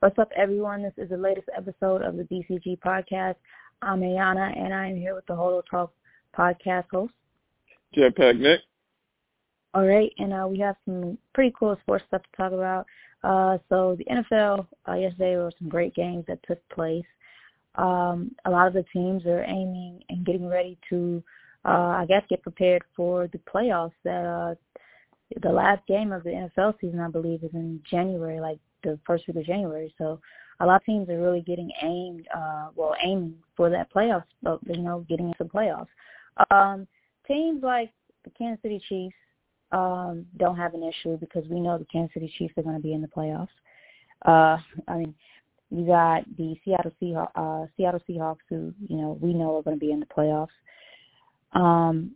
What's up, everyone? This is the latest episode of the BCG podcast. I'm Ayana, and I am here with the Holo Talk podcast host. Jetpack Nick. All right, and uh, we have some pretty cool sports stuff to talk about. Uh, so the NFL uh, yesterday there were some great games that took place. Um, a lot of the teams are aiming and getting ready to, uh, I guess, get prepared for the playoffs. That uh, the last game of the NFL season, I believe, is in January, like the first week of January. So a lot of teams are really getting aimed, uh, well, aiming for that playoffs, but you know, getting into the playoffs. Um, teams like the Kansas City Chiefs um, don't have an issue because we know the Kansas City Chiefs are going to be in the playoffs. Uh, I mean, you got the Seattle Seahawks, uh, Seattle Seahawks, who you know we know are going to be in the playoffs. Um,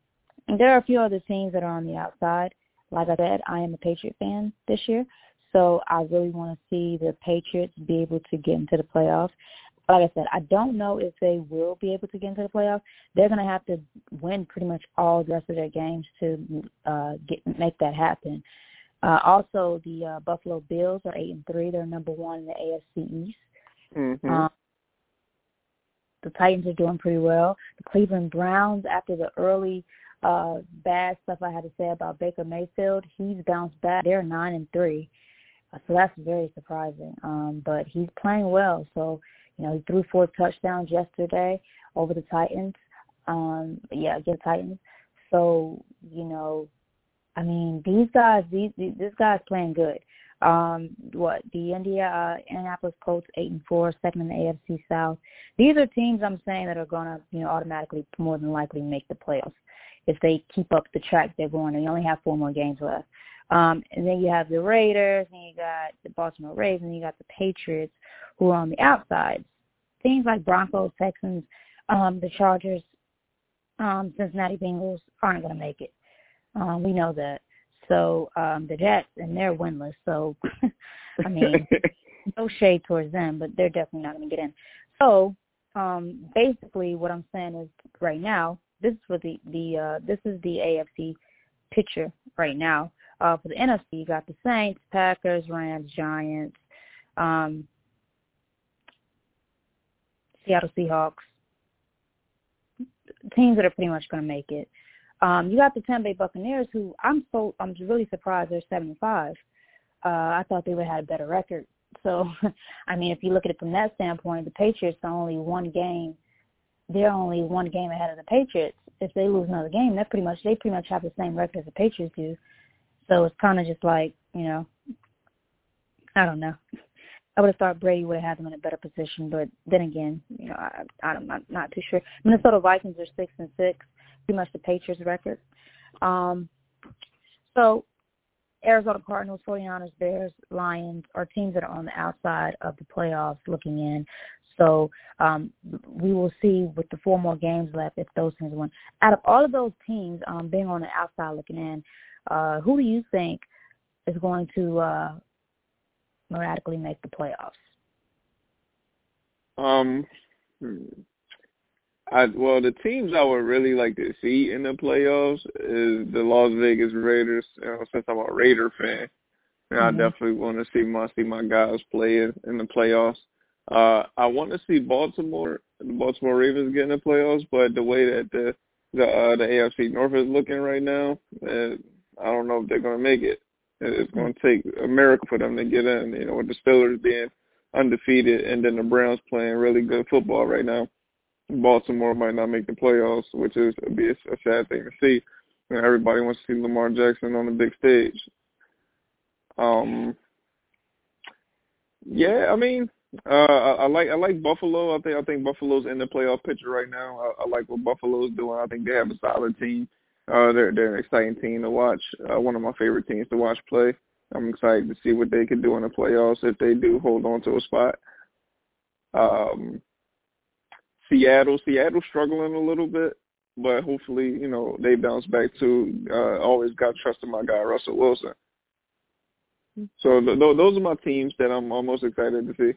there are a few other teams that are on the outside. Like I said, I am a Patriot fan this year, so I really want to see the Patriots be able to get into the playoffs. Like I said, I don't know if they will be able to get into the playoffs. They're going to have to win pretty much all the rest of their games to uh, get make that happen. Uh, also, the uh, Buffalo Bills are eight and three. They're number one in the AFC East. Mm-hmm. Um, the Titans are doing pretty well. The Cleveland Browns, after the early uh, bad stuff I had to say about Baker Mayfield, he's bounced back. They're nine and three. So that's very surprising. Um, but he's playing well. So, you know, he threw four touchdowns yesterday over the Titans. Um, yeah, against Titans. So, you know, I mean, these guys, these, these this guy's playing good. Um, what the India uh, Indianapolis Colts eight and four, second in the AFC South. These are teams I'm saying that are gonna, you know, automatically more than likely make the playoffs if they keep up the track they're going. They only have four more games left. Um, and then you have the Raiders, and you got the Baltimore Ravens, and you got the Patriots, who are on the outside. Things like Broncos, Texans, um, the Chargers, um, Cincinnati Bengals aren't going to make it. Um, we know that. So um, the Jets, and they're winless. So, I mean, no shade towards them, but they're definitely not going to get in. So, um, basically, what I'm saying is, right now, this is for the the uh, this is the AFC picture right now. Uh, for the NFC, you got the Saints, Packers, Rams, Giants, um, Seattle Seahawks, teams that are pretty much going to make it. Um, you got the Tampa Bay Buccaneers, who I'm so I'm really surprised they're seven and five. Uh, I thought they would have had a better record. So, I mean, if you look at it from that standpoint, the Patriots are only one game. They're only one game ahead of the Patriots. If they lose another game, that pretty much they pretty much have the same record as the Patriots do. So it's kind of just like, you know, I don't know. I would have thought Brady would have had them in a better position, but then again, you know, I, I'm not, not too sure. Minnesota Vikings are six and six, pretty much the Patriots record. Um, so Arizona Cardinals, 49ers, Bears, Lions are teams that are on the outside of the playoffs looking in. So um, we will see with the four more games left if those teams win. Out of all of those teams um, being on the outside looking in, uh, who do you think is going to uh, miraculously make the playoffs? Um, hmm. I well, the teams I would really like to see in the playoffs is the Las Vegas Raiders. You know, since I'm a Raider fan, and mm-hmm. I definitely want to see my see my guys play in, in the playoffs. Uh, I want to see Baltimore, the Baltimore Ravens get in the playoffs, but the way that the the uh, the AFC North is looking right now, uh, I don't know if they're going to make it. It's going to take a miracle for them to get in. You know, with the Steelers being undefeated and then the Browns playing really good football right now, Baltimore might not make the playoffs, which is be a, a sad thing to see. You know, everybody wants to see Lamar Jackson on the big stage. Um, yeah, I mean, uh, I, I like I like Buffalo. I think I think Buffalo's in the playoff picture right now. I, I like what Buffalo's doing. I think they have a solid team. Uh, they're they're an exciting team to watch. Uh, one of my favorite teams to watch play. I'm excited to see what they can do in the playoffs if they do hold on to a spot. Um, Seattle, Seattle struggling a little bit, but hopefully, you know, they bounce back too. Uh, always got trust in my guy Russell Wilson. So th- th- those are my teams that I'm almost excited to see.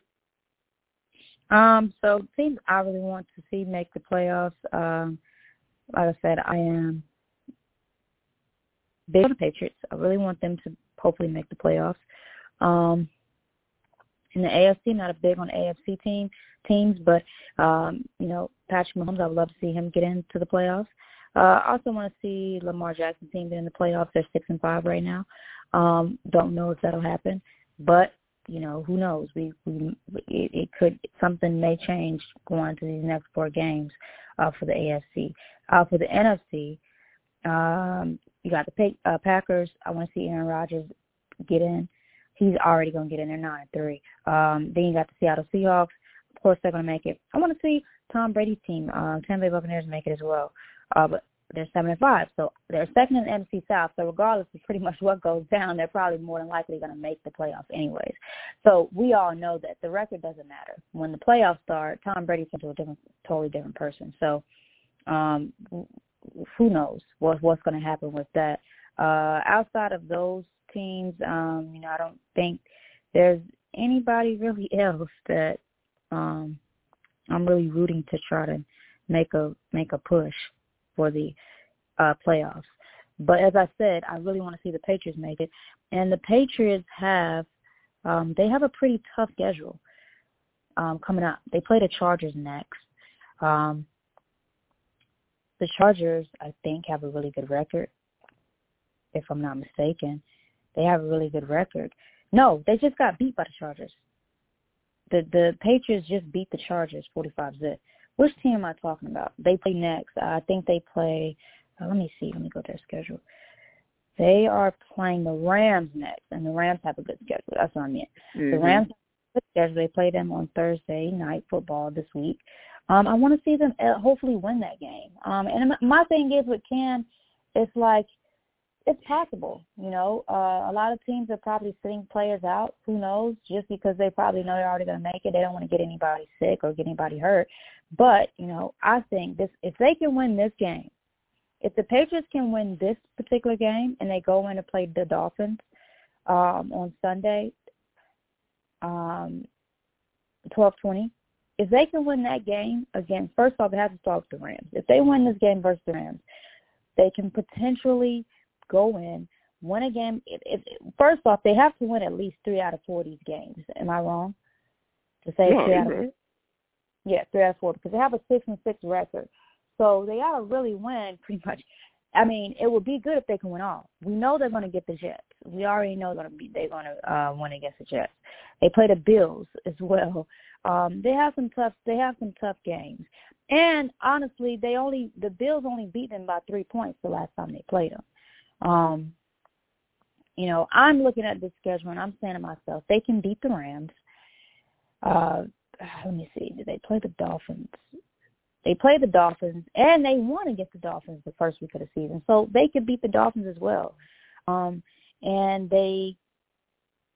Um, so teams I really want to see make the playoffs. Um, like I said, I am big on the Patriots. I really want them to hopefully make the playoffs. Um, in the AFC. Not a big on AFC team teams, but um, you know, Patrick Mahomes, I would love to see him get into the playoffs. Uh, I also want to see Lamar Jackson team get in the playoffs. They're six and five right now. Um, don't know if that'll happen, but you know, who knows? We we it, it could something may change going into these next four games uh, for the AFC. Uh, for the NFC, um, you got the uh, Packers. I want to see Aaron Rodgers get in. He's already going to get in there nine and three. Um, then you got the Seattle Seahawks. Of course, they're going to make it. I want to see Tom Brady's team, uh, Tampa Bay Buccaneers, make it as well. Uh, but they're seven and five, so they're second in the NFC South. So regardless of pretty much what goes down, they're probably more than likely going to make the playoffs anyways. So we all know that the record doesn't matter. When the playoffs start, Tom Brady's into a different, totally different person. So um, who knows what what's going to happen with that. Uh, outside of those teams, um, you know, I don't think there's anybody really else that um, I'm really rooting to try to make a make a push for the uh, playoffs. But as I said, I really want to see the Patriots make it, and the Patriots have um, they have a pretty tough schedule um, coming up. They play the Chargers next. Um, the Chargers, I think, have a really good record. If I'm not mistaken, they have a really good record. No, they just got beat by the Chargers. The the Patriots just beat the Chargers 45 zip. Which team am I talking about? They play next. I think they play. Uh, let me see. Let me go to their schedule. They are playing the Rams next, and the Rams have a good schedule. That's what I meant. Mm-hmm. The Rams have a good schedule. They play them on Thursday night football this week. Um, I want to see them uh, hopefully win that game. Um, and my thing is with Cam, it's like it's possible. You know, uh, a lot of teams are probably sitting players out. Who knows? Just because they probably know they're already going to make it, they don't want to get anybody sick or get anybody hurt. But you know, I think this if they can win this game, if the Patriots can win this particular game and they go in to play the Dolphins um, on Sunday, um, twelve twenty. If they can win that game again, first off, they have to start with the Rams. If they win this game versus the Rams, they can potentially go in, win a game. If, if, first off, they have to win at least three out of four of these games. Am I wrong to say no, three out of four? Yeah, three out of four because they have a six and six record. So they ought to really win pretty much. I mean, it would be good if they can win all. We know they're going to get the Jets. We already know they're to be they're to uh, win against the Jets. They play the Bills as well. Um, they have some tough they have some tough games. And honestly, they only the Bills only beat them by three points the last time they played them. Um, you know, I'm looking at the schedule and I'm saying to myself, they can beat the Rams. Uh, let me see. Did they play the Dolphins? They played the Dolphins and they won against the Dolphins the first week of the season, so they could beat the Dolphins as well. Um, and they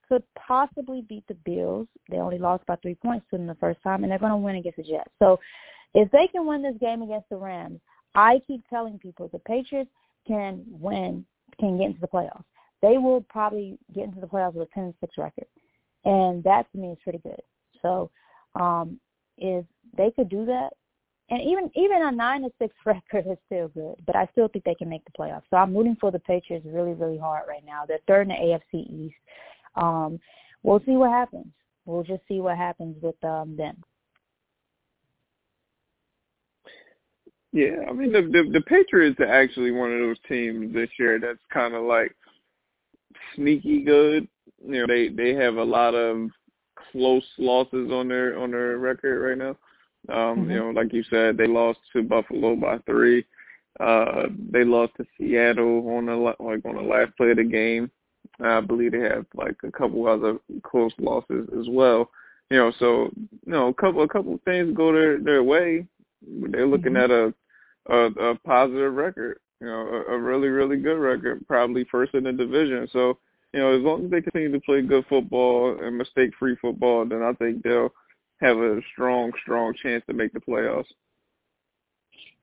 could possibly beat the Bills. They only lost by three points to them the first time, and they're going to win against the Jets. So if they can win this game against the Rams, I keep telling people the Patriots can win can get into the playoffs. They will probably get into the playoffs with a 10 6 record. And that to me is pretty good. So um, if they could do that, and even even a nine to six record is still good, but I still think they can make the playoffs. So I'm rooting for the Patriots really, really hard right now. They're third in the AFC East. Um, we'll see what happens. We'll just see what happens with um, them. Yeah, I mean the, the the Patriots are actually one of those teams this year that's kind of like sneaky good. You know, they they have a lot of close losses on their on their record right now. Um, mm-hmm. You know, like you said, they lost to Buffalo by three. Uh, they lost to Seattle on the like on the last play of the game. I believe they have like a couple other close losses as well. You know, so you know, a couple a couple of things go their their way. They're looking mm-hmm. at a a, a positive record, you know, a, a really, really good record, probably first in the division. So, you know, as long as they continue to play good football and mistake-free football, then I think they'll have a strong, strong chance to make the playoffs.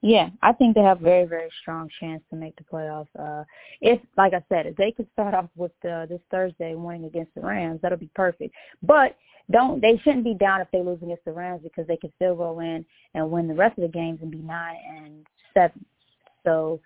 Yeah, I think they have a very, very strong chance to make the playoffs. Uh, if, like I said, if they could start off with uh, this Thursday winning against the Rams, that'll be perfect. But don't they shouldn't be down if they lose against the Rams because they can still go in and win the rest of the games and be nine and seven. So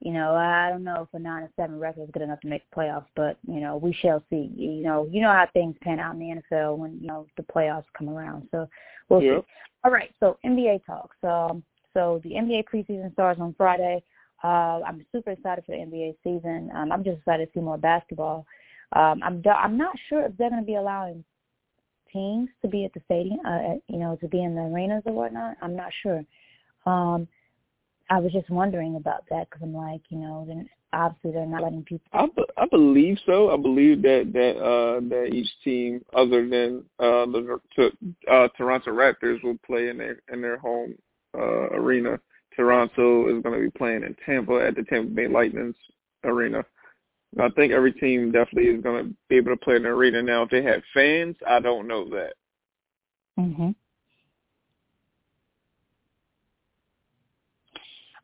you know, I don't know if a nine and seven record is good enough to make the playoffs, but you know, we shall see. You know, you know how things pan out in the NFL when you know the playoffs come around. So we'll yep. see. All right, so NBA talks. So so the NBA preseason starts on Friday. Uh, I'm super excited for the NBA season. Um, I'm just excited to see more basketball. Um, I'm I'm not sure if they're going to be allowing teams to be at the stadium, uh, you know, to be in the arenas or whatnot. I'm not sure. Um, I was just wondering about that because I'm like, you know, then obviously they're not letting people. I, be, I believe so. I believe that that uh that each team, other than uh the uh, Toronto Raptors, will play in their in their home uh arena. Toronto is going to be playing in Tampa at the Tampa Bay Lightning's arena. I think every team definitely is going to be able to play in the arena. Now, if they have fans, I don't know that. Mhm.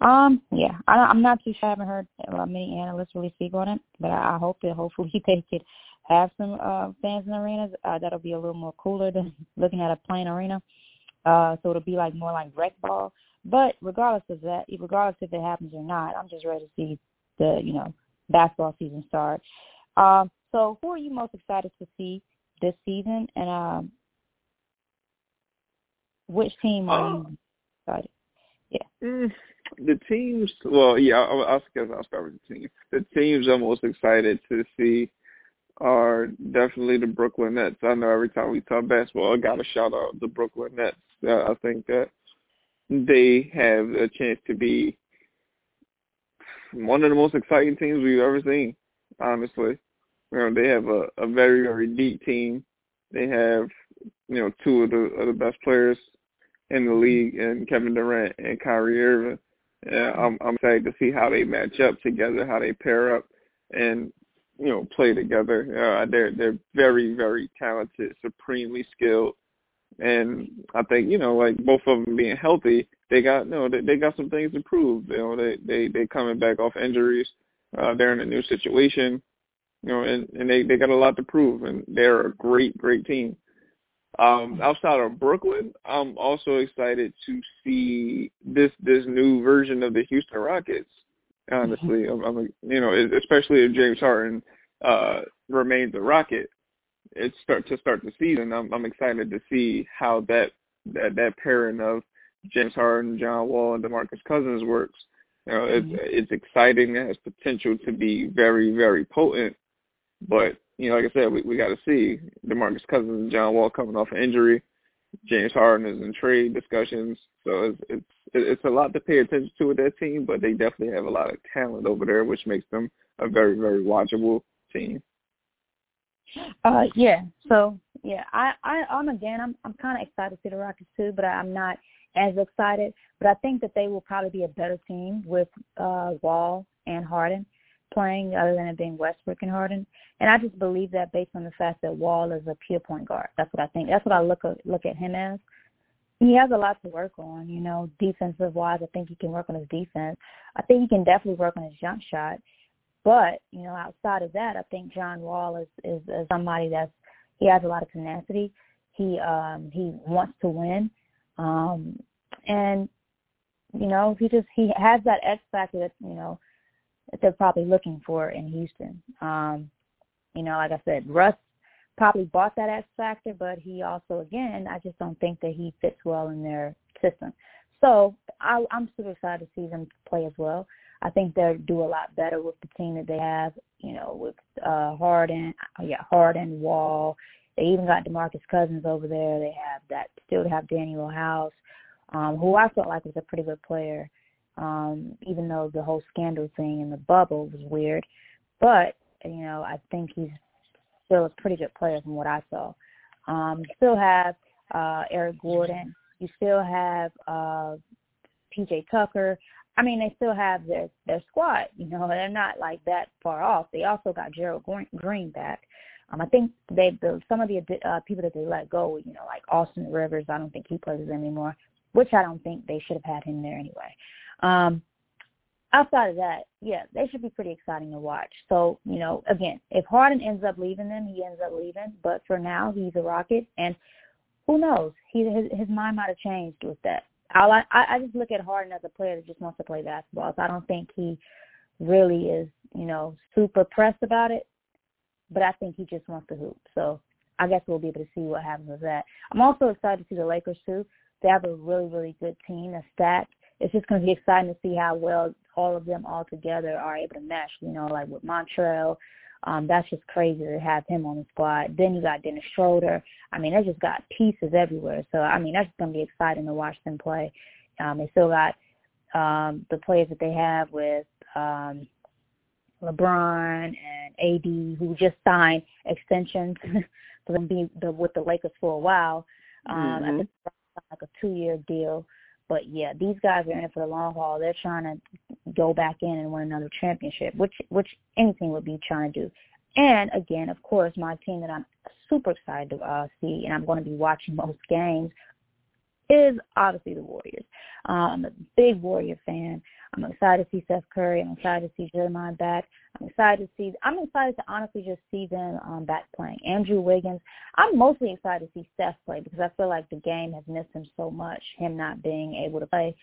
Um, yeah, I, I'm not too sure. I haven't heard uh, many analysts really speak on it, but I, I hope that hopefully they could have some uh, fans in the arenas. Uh, that'll be a little more cooler than looking at a plain arena. Uh, so it'll be like more like rec ball. But regardless of that, regardless if it happens or not, I'm just ready to see the you know basketball season start. Um, so who are you most excited to see this season, and um, which team are you oh. excited? Yeah. The teams, well, yeah, I'll, I'll, I'll start with the team. The teams I'm most excited to see are definitely the Brooklyn Nets. I know every time we talk basketball, I got to shout out the Brooklyn Nets. Uh, I think that they have a chance to be one of the most exciting teams we've ever seen, honestly. You know, they have a, a very, very deep team. They have, you know, two of the of the best players in the league and Kevin Durant and Kyrie Irving. Yeah, I'm I'm excited to see how they match up together, how they pair up and you know play together. Uh, they're they're very very talented, supremely skilled, and I think you know like both of them being healthy, they got you know they, they got some things to prove. You know they they they coming back off injuries. Uh, they're in a new situation, you know, and and they they got a lot to prove, and they're a great great team. Um, outside of Brooklyn, I'm also excited to see this this new version of the Houston Rockets. Honestly, mm-hmm. I'm, I'm you know, especially if James Harden uh, remains a Rocket, it's start to start the season. I'm, I'm excited to see how that that that pairing of James Harden, John Wall, and DeMarcus Cousins works. You know, it's mm-hmm. it's exciting. It has potential to be very very potent, but you know, like I said, we, we got to see DeMarcus Cousins and John Wall coming off an injury. James Harden is in trade discussions, so it's it's it's a lot to pay attention to with that team. But they definitely have a lot of talent over there, which makes them a very very watchable team. Uh, yeah. So yeah, I I I'm again I'm I'm kind of excited to see the Rockets too, but I'm not as excited. But I think that they will probably be a better team with uh Wall and Harden playing other than it being Westbrook and Harden. And I just believe that based on the fact that Wall is a pure point guard. That's what I think. That's what I look at, look at him as. He has a lot to work on, you know, defensive wise. I think he can work on his defense. I think he can definitely work on his jump shot. But, you know, outside of that, I think John Wall is, is, is somebody that's he has a lot of tenacity. He um he wants to win. Um and you know, he just he has that X factor that, you know, they're probably looking for in Houston. Um, you know, like I said, Russ probably bought that X factor, but he also, again, I just don't think that he fits well in their system. So I, I'm super excited to see them play as well. I think they'll do a lot better with the team that they have. You know, with uh, Harden, yeah, Harden, Wall. They even got DeMarcus Cousins over there. They have that. Still have Danuel House, um, who I felt like was a pretty good player um, even though the whole scandal thing in the bubble was weird. But, you know, I think he's still a pretty good player from what I saw. Um, you still have uh, Eric Gordon. You still have uh, PJ Tucker. I mean, they still have their their squad. You know, they're not like that far off. They also got Gerald Green back. Um, I think they the, some of the uh, people that they let go, you know, like Austin Rivers. I don't think he plays anymore, which I don't think they should have had him there anyway. Um, outside of that, yeah, they should be pretty exciting to watch. So, you know, again, if Harden ends up leaving them, he ends up leaving. But for now, he's a Rocket, and who knows? He his, his mind might have changed with that. I, I I just look at Harden as a player that just wants to play basketball. So I don't think he really is, you know, super pressed about it. But I think he just wants to hoop. So I guess we'll be able to see what happens with that. I'm also excited to see the Lakers too. They have a really, really good team, a stack. It's just going to be exciting to see how well all of them all together are able to mesh. You know, like with Montrezl, um, that's just crazy to have him on the squad. Then you got Dennis Schroeder. I mean, they just got pieces everywhere. So I mean, that's going to be exciting to watch them play. Um, they still got um, the players that they have with um, LeBron and AD, who just signed extensions for them be the, with the Lakers for a while. Um, mm-hmm. I think like a two-year deal. But yeah, these guys are in it for the long haul. They're trying to go back in and win another championship, which which anything would be trying to do. And again, of course, my team that I'm super excited to uh, see, and I'm going to be watching most games, is obviously the Warriors. Uh, I'm a big Warrior fan. I'm excited to see Seth Curry. I'm excited to see Draymond back. I'm excited to see. I'm excited to honestly just see them um, back playing. Andrew Wiggins. I'm mostly excited to see Steph play because I feel like the game has missed him so much. Him not being able to play.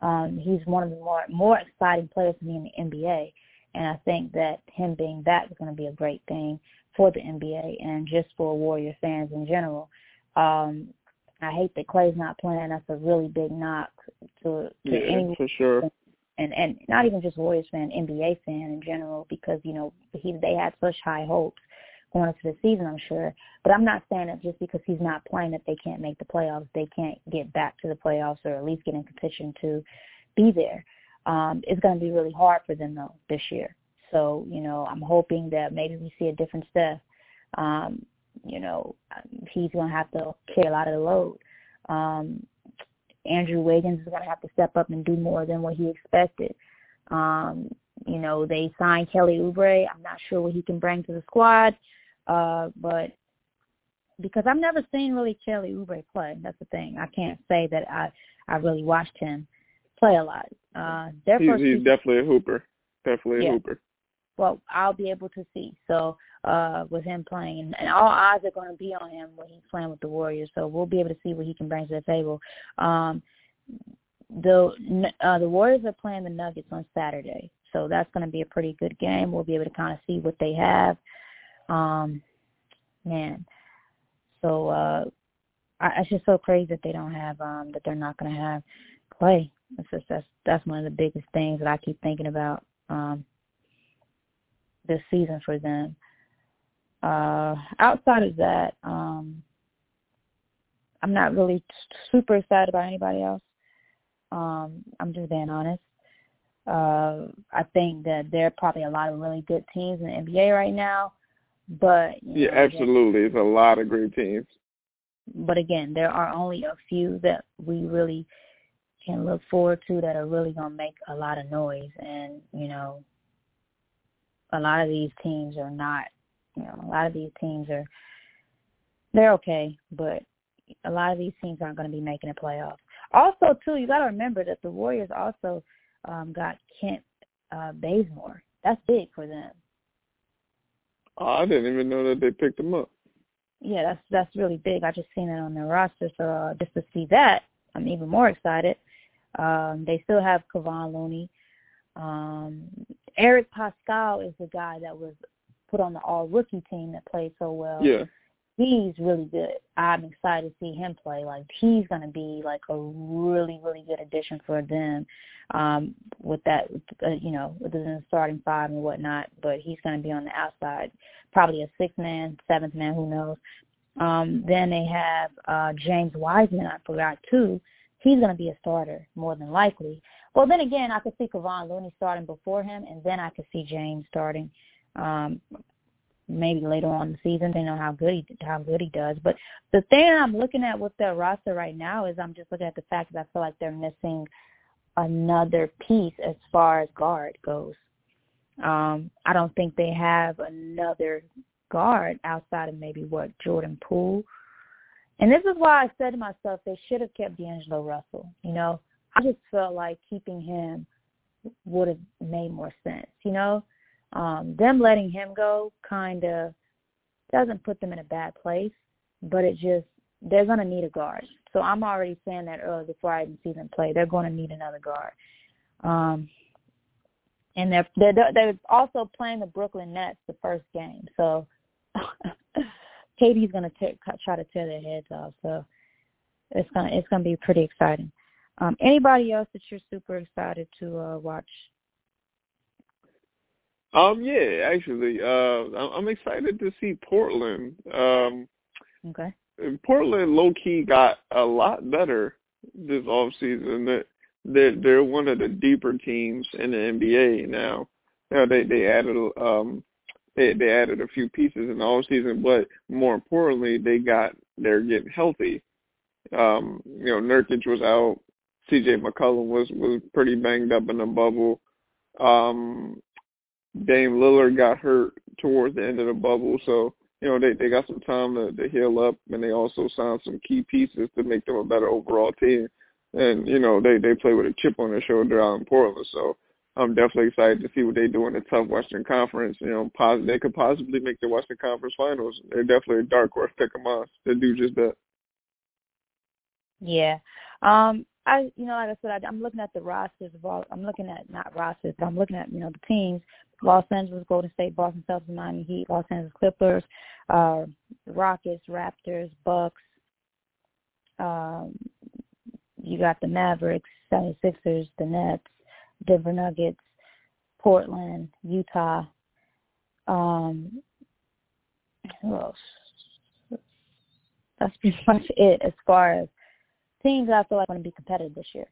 Um, he's one of the more more exciting players to me in the NBA, and I think that him being back is going to be a great thing for the NBA and just for Warrior fans in general. Um, I hate that Klay's not playing. That's a really big knock to, to yeah, anyone. for sure and and not even just Warriors fan, NBA fan in general, because you know he they had such high hopes going into the season. I'm sure, but I'm not saying that just because he's not playing that they can't make the playoffs. They can't get back to the playoffs or at least get in contention to be there. Um, it's going to be really hard for them though this year. So you know, I'm hoping that maybe we see a different Steph. Um, you know, he's going to have to carry a lot of the load. Um, Andrew Wiggins is going to have to step up and do more than what he expected. Um, you know, they signed Kelly Oubre. I'm not sure what he can bring to the squad, uh, but because I've never seen really Kelly Oubre play. That's the thing. I can't say that I I really watched him play a lot. Uh, he's, he's definitely a hooper. Definitely a yeah. hooper. Well, I'll be able to see. So uh, with him playing, and, all eyes are going to be on him when he's playing with the Warriors. So we'll be able to see what he can bring to the table. Um, the uh, the Warriors are playing the Nuggets on Saturday, so that's going to be a pretty good game. We'll be able to kind of see what they have. Um, man, so uh, I, it's just so crazy that they don't have um, that they're not going to have Klay. It's just that's that's one of the biggest things that I keep thinking about um, this season for them. Uh, outside of that, um, I'm not really super excited about anybody else. Um, I'm just being honest. Uh, I think that there are probably a lot of really good teams in the NBA right now, but yeah, know, absolutely, again, it's a lot of great teams. But again, there are only a few that we really can look forward to that are really going to make a lot of noise, and you know, a lot of these teams are not you know, a lot of these teams are they're okay, but a lot of these teams aren't going to be making the playoffs. Also, too, you got to remember that the Warriors also um, got Kent uh, Bazemore. That's big for them. Oh, I didn't even know that they picked him up. Yeah, that's that's really big. I just seen it on their roster, so uh, just to see that, I'm even more excited. Um, they still have Kevon Looney. Um, Eric Paschall is the guy that was put on the all rookie team that played so well. Yeah. He's really good. I'm excited to see him play. Like he's going to be like a really, really good addition for them um, with that, uh, you know, with the starting five and whatnot. But he's going to be on the outside, probably a sixth man, seventh man, who knows. Um, then they have uh, James Wiseman. I forgot too. He's going to be a starter more than likely. Well, then again, I could see Kevon Looney starting before him, and then I could see James starting um, maybe later on the season. They know how good he how good he does. But the thing I'm looking at with their roster right now is I'm just looking at the fact that I feel like they're missing another piece as far as guard goes. Um, I don't think they have another guard outside of maybe what Jordan Poole. And this is why I said to myself they should have kept D'Angelo Russell. You know, I just felt like keeping him would have made more sense. You know, um, them letting him go kind of doesn't put them in a bad place, but it just they're going to need a guard. So I'm already saying that early before I even see them play. They're going to need another guard. Um, And they're they're they're also playing the Brooklyn Nets the first game, so KD's gonna t- try to tear their heads off. So it's gonna it's gonna be pretty exciting. Um, anybody else that you're super excited to uh, watch? Um, yeah, actually, uh, I'm excited to see Portland. Um, okay. Portland low key got a lot better this off season. That they're, they're one of the deeper teams in the NBA now. Now they they added um they they added a few pieces in the off season, but more importantly, they got they're getting healthy. Um, you know, Nurkic was out. C.J. McCollum was was pretty banged up in the bubble. Um, Dame Lillard got hurt towards the end of the bubble, so you know they they got some time to, to heal up, and they also signed some key pieces to make them a better overall team. And you know they they play with a chip on their shoulder out in Portland, so I'm definitely excited to see what they do in the tough Western Conference. You know, pos- they could possibly make the Western Conference Finals. They're definitely a dark horse pick them on to do just that. Yeah. Um, I, you know, like I said, I, I'm looking at the rosters of all. I'm looking at not rosters, but I'm looking at you know the teams: Los Angeles Golden State, Boston Celtics, Miami Heat, Los Angeles Clippers, uh, Rockets, Raptors, Bucks. Um, you got the Mavericks, 76ers, the Nets, Denver Nuggets, Portland, Utah. Um, who else? That's pretty much it as far as teams I feel like going to be competitive this year.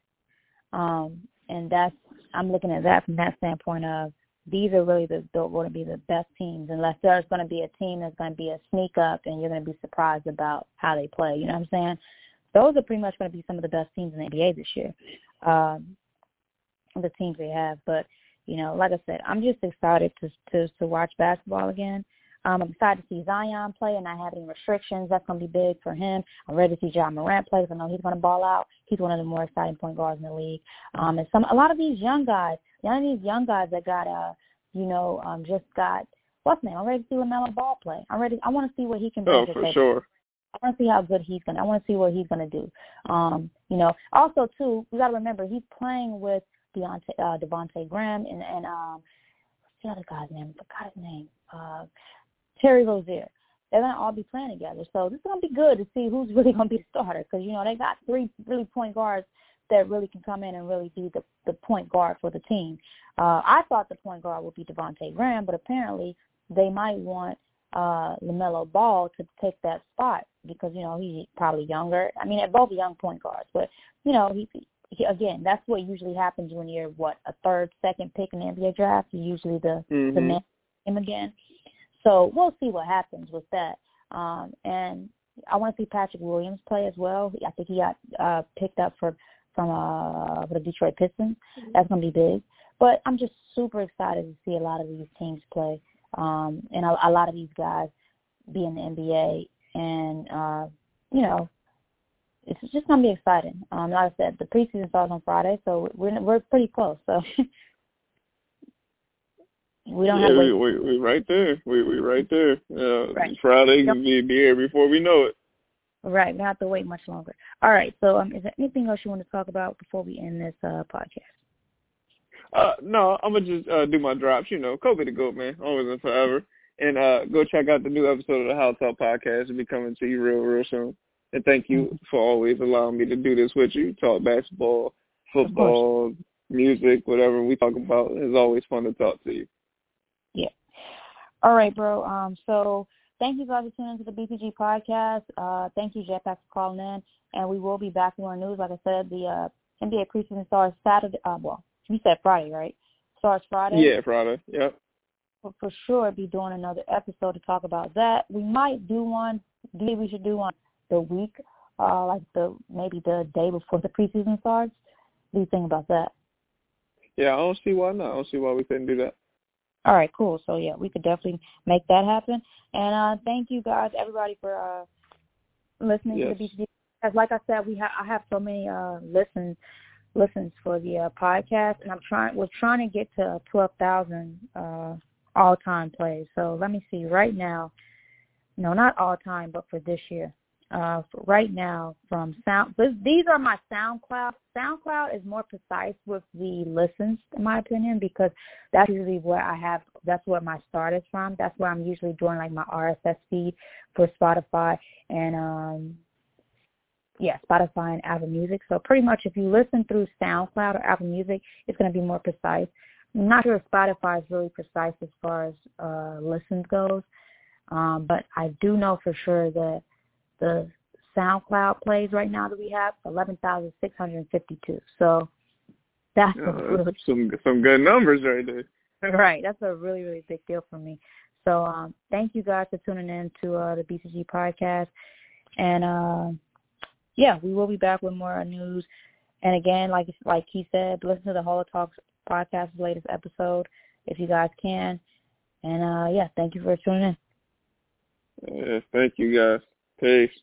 Um, and that's I'm looking at that from that standpoint of these are really the going to be the best teams unless there's going to be a team that's going to be a sneak up and you're going to be surprised about how they play. You know what I'm saying? Those are pretty much going to be some of the best teams in the NBA this year. Um, the teams they have, but you know, like I said, I'm just excited to to to watch basketball again. Um, I'm excited to see Zion play and not have any restrictions. That's going to be big for him. I'm ready to see Ja Morant play. because I know he's going to ball out. He's one of the more exciting point guards in the league. Um, and some a lot of these young guys, none of these young guys that got uh, you know, um, just got what's name? I'm ready to see LaMelo Ball play. I'm ready. I want to see what he can bring oh, for sure. I want to see how good he's gonna. I want to see what he's gonna do. Um, you know, also too, we got to remember he's playing with Deontay, uh, Devontae Graham and and um, what's the other guy's name? I forgot his name. Uh, Terry Rozier. They're gonna all be playing together, so this is gonna be good to see who's really gonna be the starter because you know they got three really point guards that really can come in and really be the the point guard for the team. Uh, I thought the point guard would be Devontae Graham, but apparently they might want uh LaMelo Ball to take that spot because you know he's probably younger. I mean, they're both young point guards, but you know he, he again that's what usually happens when you're what a third, second pick in the NBA draft. You're usually the mm-hmm. the man him again. So we'll see what happens with that. Um, and I want to see Patrick Williams play as well. I think he got uh, picked up for from uh, the Detroit Pistons. That's going to be big. But I'm just super excited to see a lot of these teams play um, and a, a lot of these guys be in the NBA. And, uh, you know, it's just going to be exciting. Um, like I said, the preseason starts on Friday, so we're we're pretty close. So we don't yeah, have we, we we right there. We we right there. Uh, right. Friday can be, be here before we know it. Right, we don't have to wait much longer. All right. So, um, is there anything else you want to talk about before we end this uh, podcast? Uh, no, I'm gonna just uh, do my drops. You know, Kobe the goat, man, always and forever. And uh, go check out the new episode of the How Talk podcast. It'll be coming to you real, real soon. And thank you mm-hmm. for always allowing me to do this with you. Talk basketball, football, music, whatever we talk about. It's always fun to talk to you. All right, bro. Um, so thank you guys for tuning into the BCG podcast. Uh, thank you, Jetpack, for calling in. And we will be back with more news. Like I said, the uh, NBA preseason starts Saturday. Uh, well, you said Friday, right? Starts Friday. Yeah, Friday. Yep. We'll for sure be doing another episode to talk about that. We might do one. Maybe we should do one the week, uh, like the maybe the day before the preseason starts. What do you think about that? Yeah, I don't see why not. I don't see why we couldn't do that. All right, cool. So yeah, we could definitely make that happen. And uh thank you guys, everybody, for uh listening yes. to the BCG. As like I said, we have I have so many uh listens listens for the uh, podcast, and I'm trying we're trying to get to twelve thousand uh all time plays. So let me see right now. No, not all time, but for this year. Uh, right now from Sound. These are my SoundCloud. SoundCloud is more precise with the listens, in my opinion, because that's usually where I have. That's where my start is from. That's where I'm usually doing like my RSS feed for Spotify and um yeah, Spotify and Apple Music. So pretty much if you listen through SoundCloud or Apple Music, it's going to be more precise. I'm not sure if Spotify is really precise as far as uh, listens goes, um, but I do know for sure that the SoundCloud plays right now that we have eleven thousand six hundred fifty-two. So that's really, some some good numbers right there. Right, that's a really really big deal for me. So um, thank you guys for tuning in to uh, the BCG podcast, and uh, yeah, we will be back with more news. And again, like like he said, listen to the Holo Talks podcast latest episode if you guys can. And uh, yeah, thank you for tuning in. Yeah, thank you guys. Peace.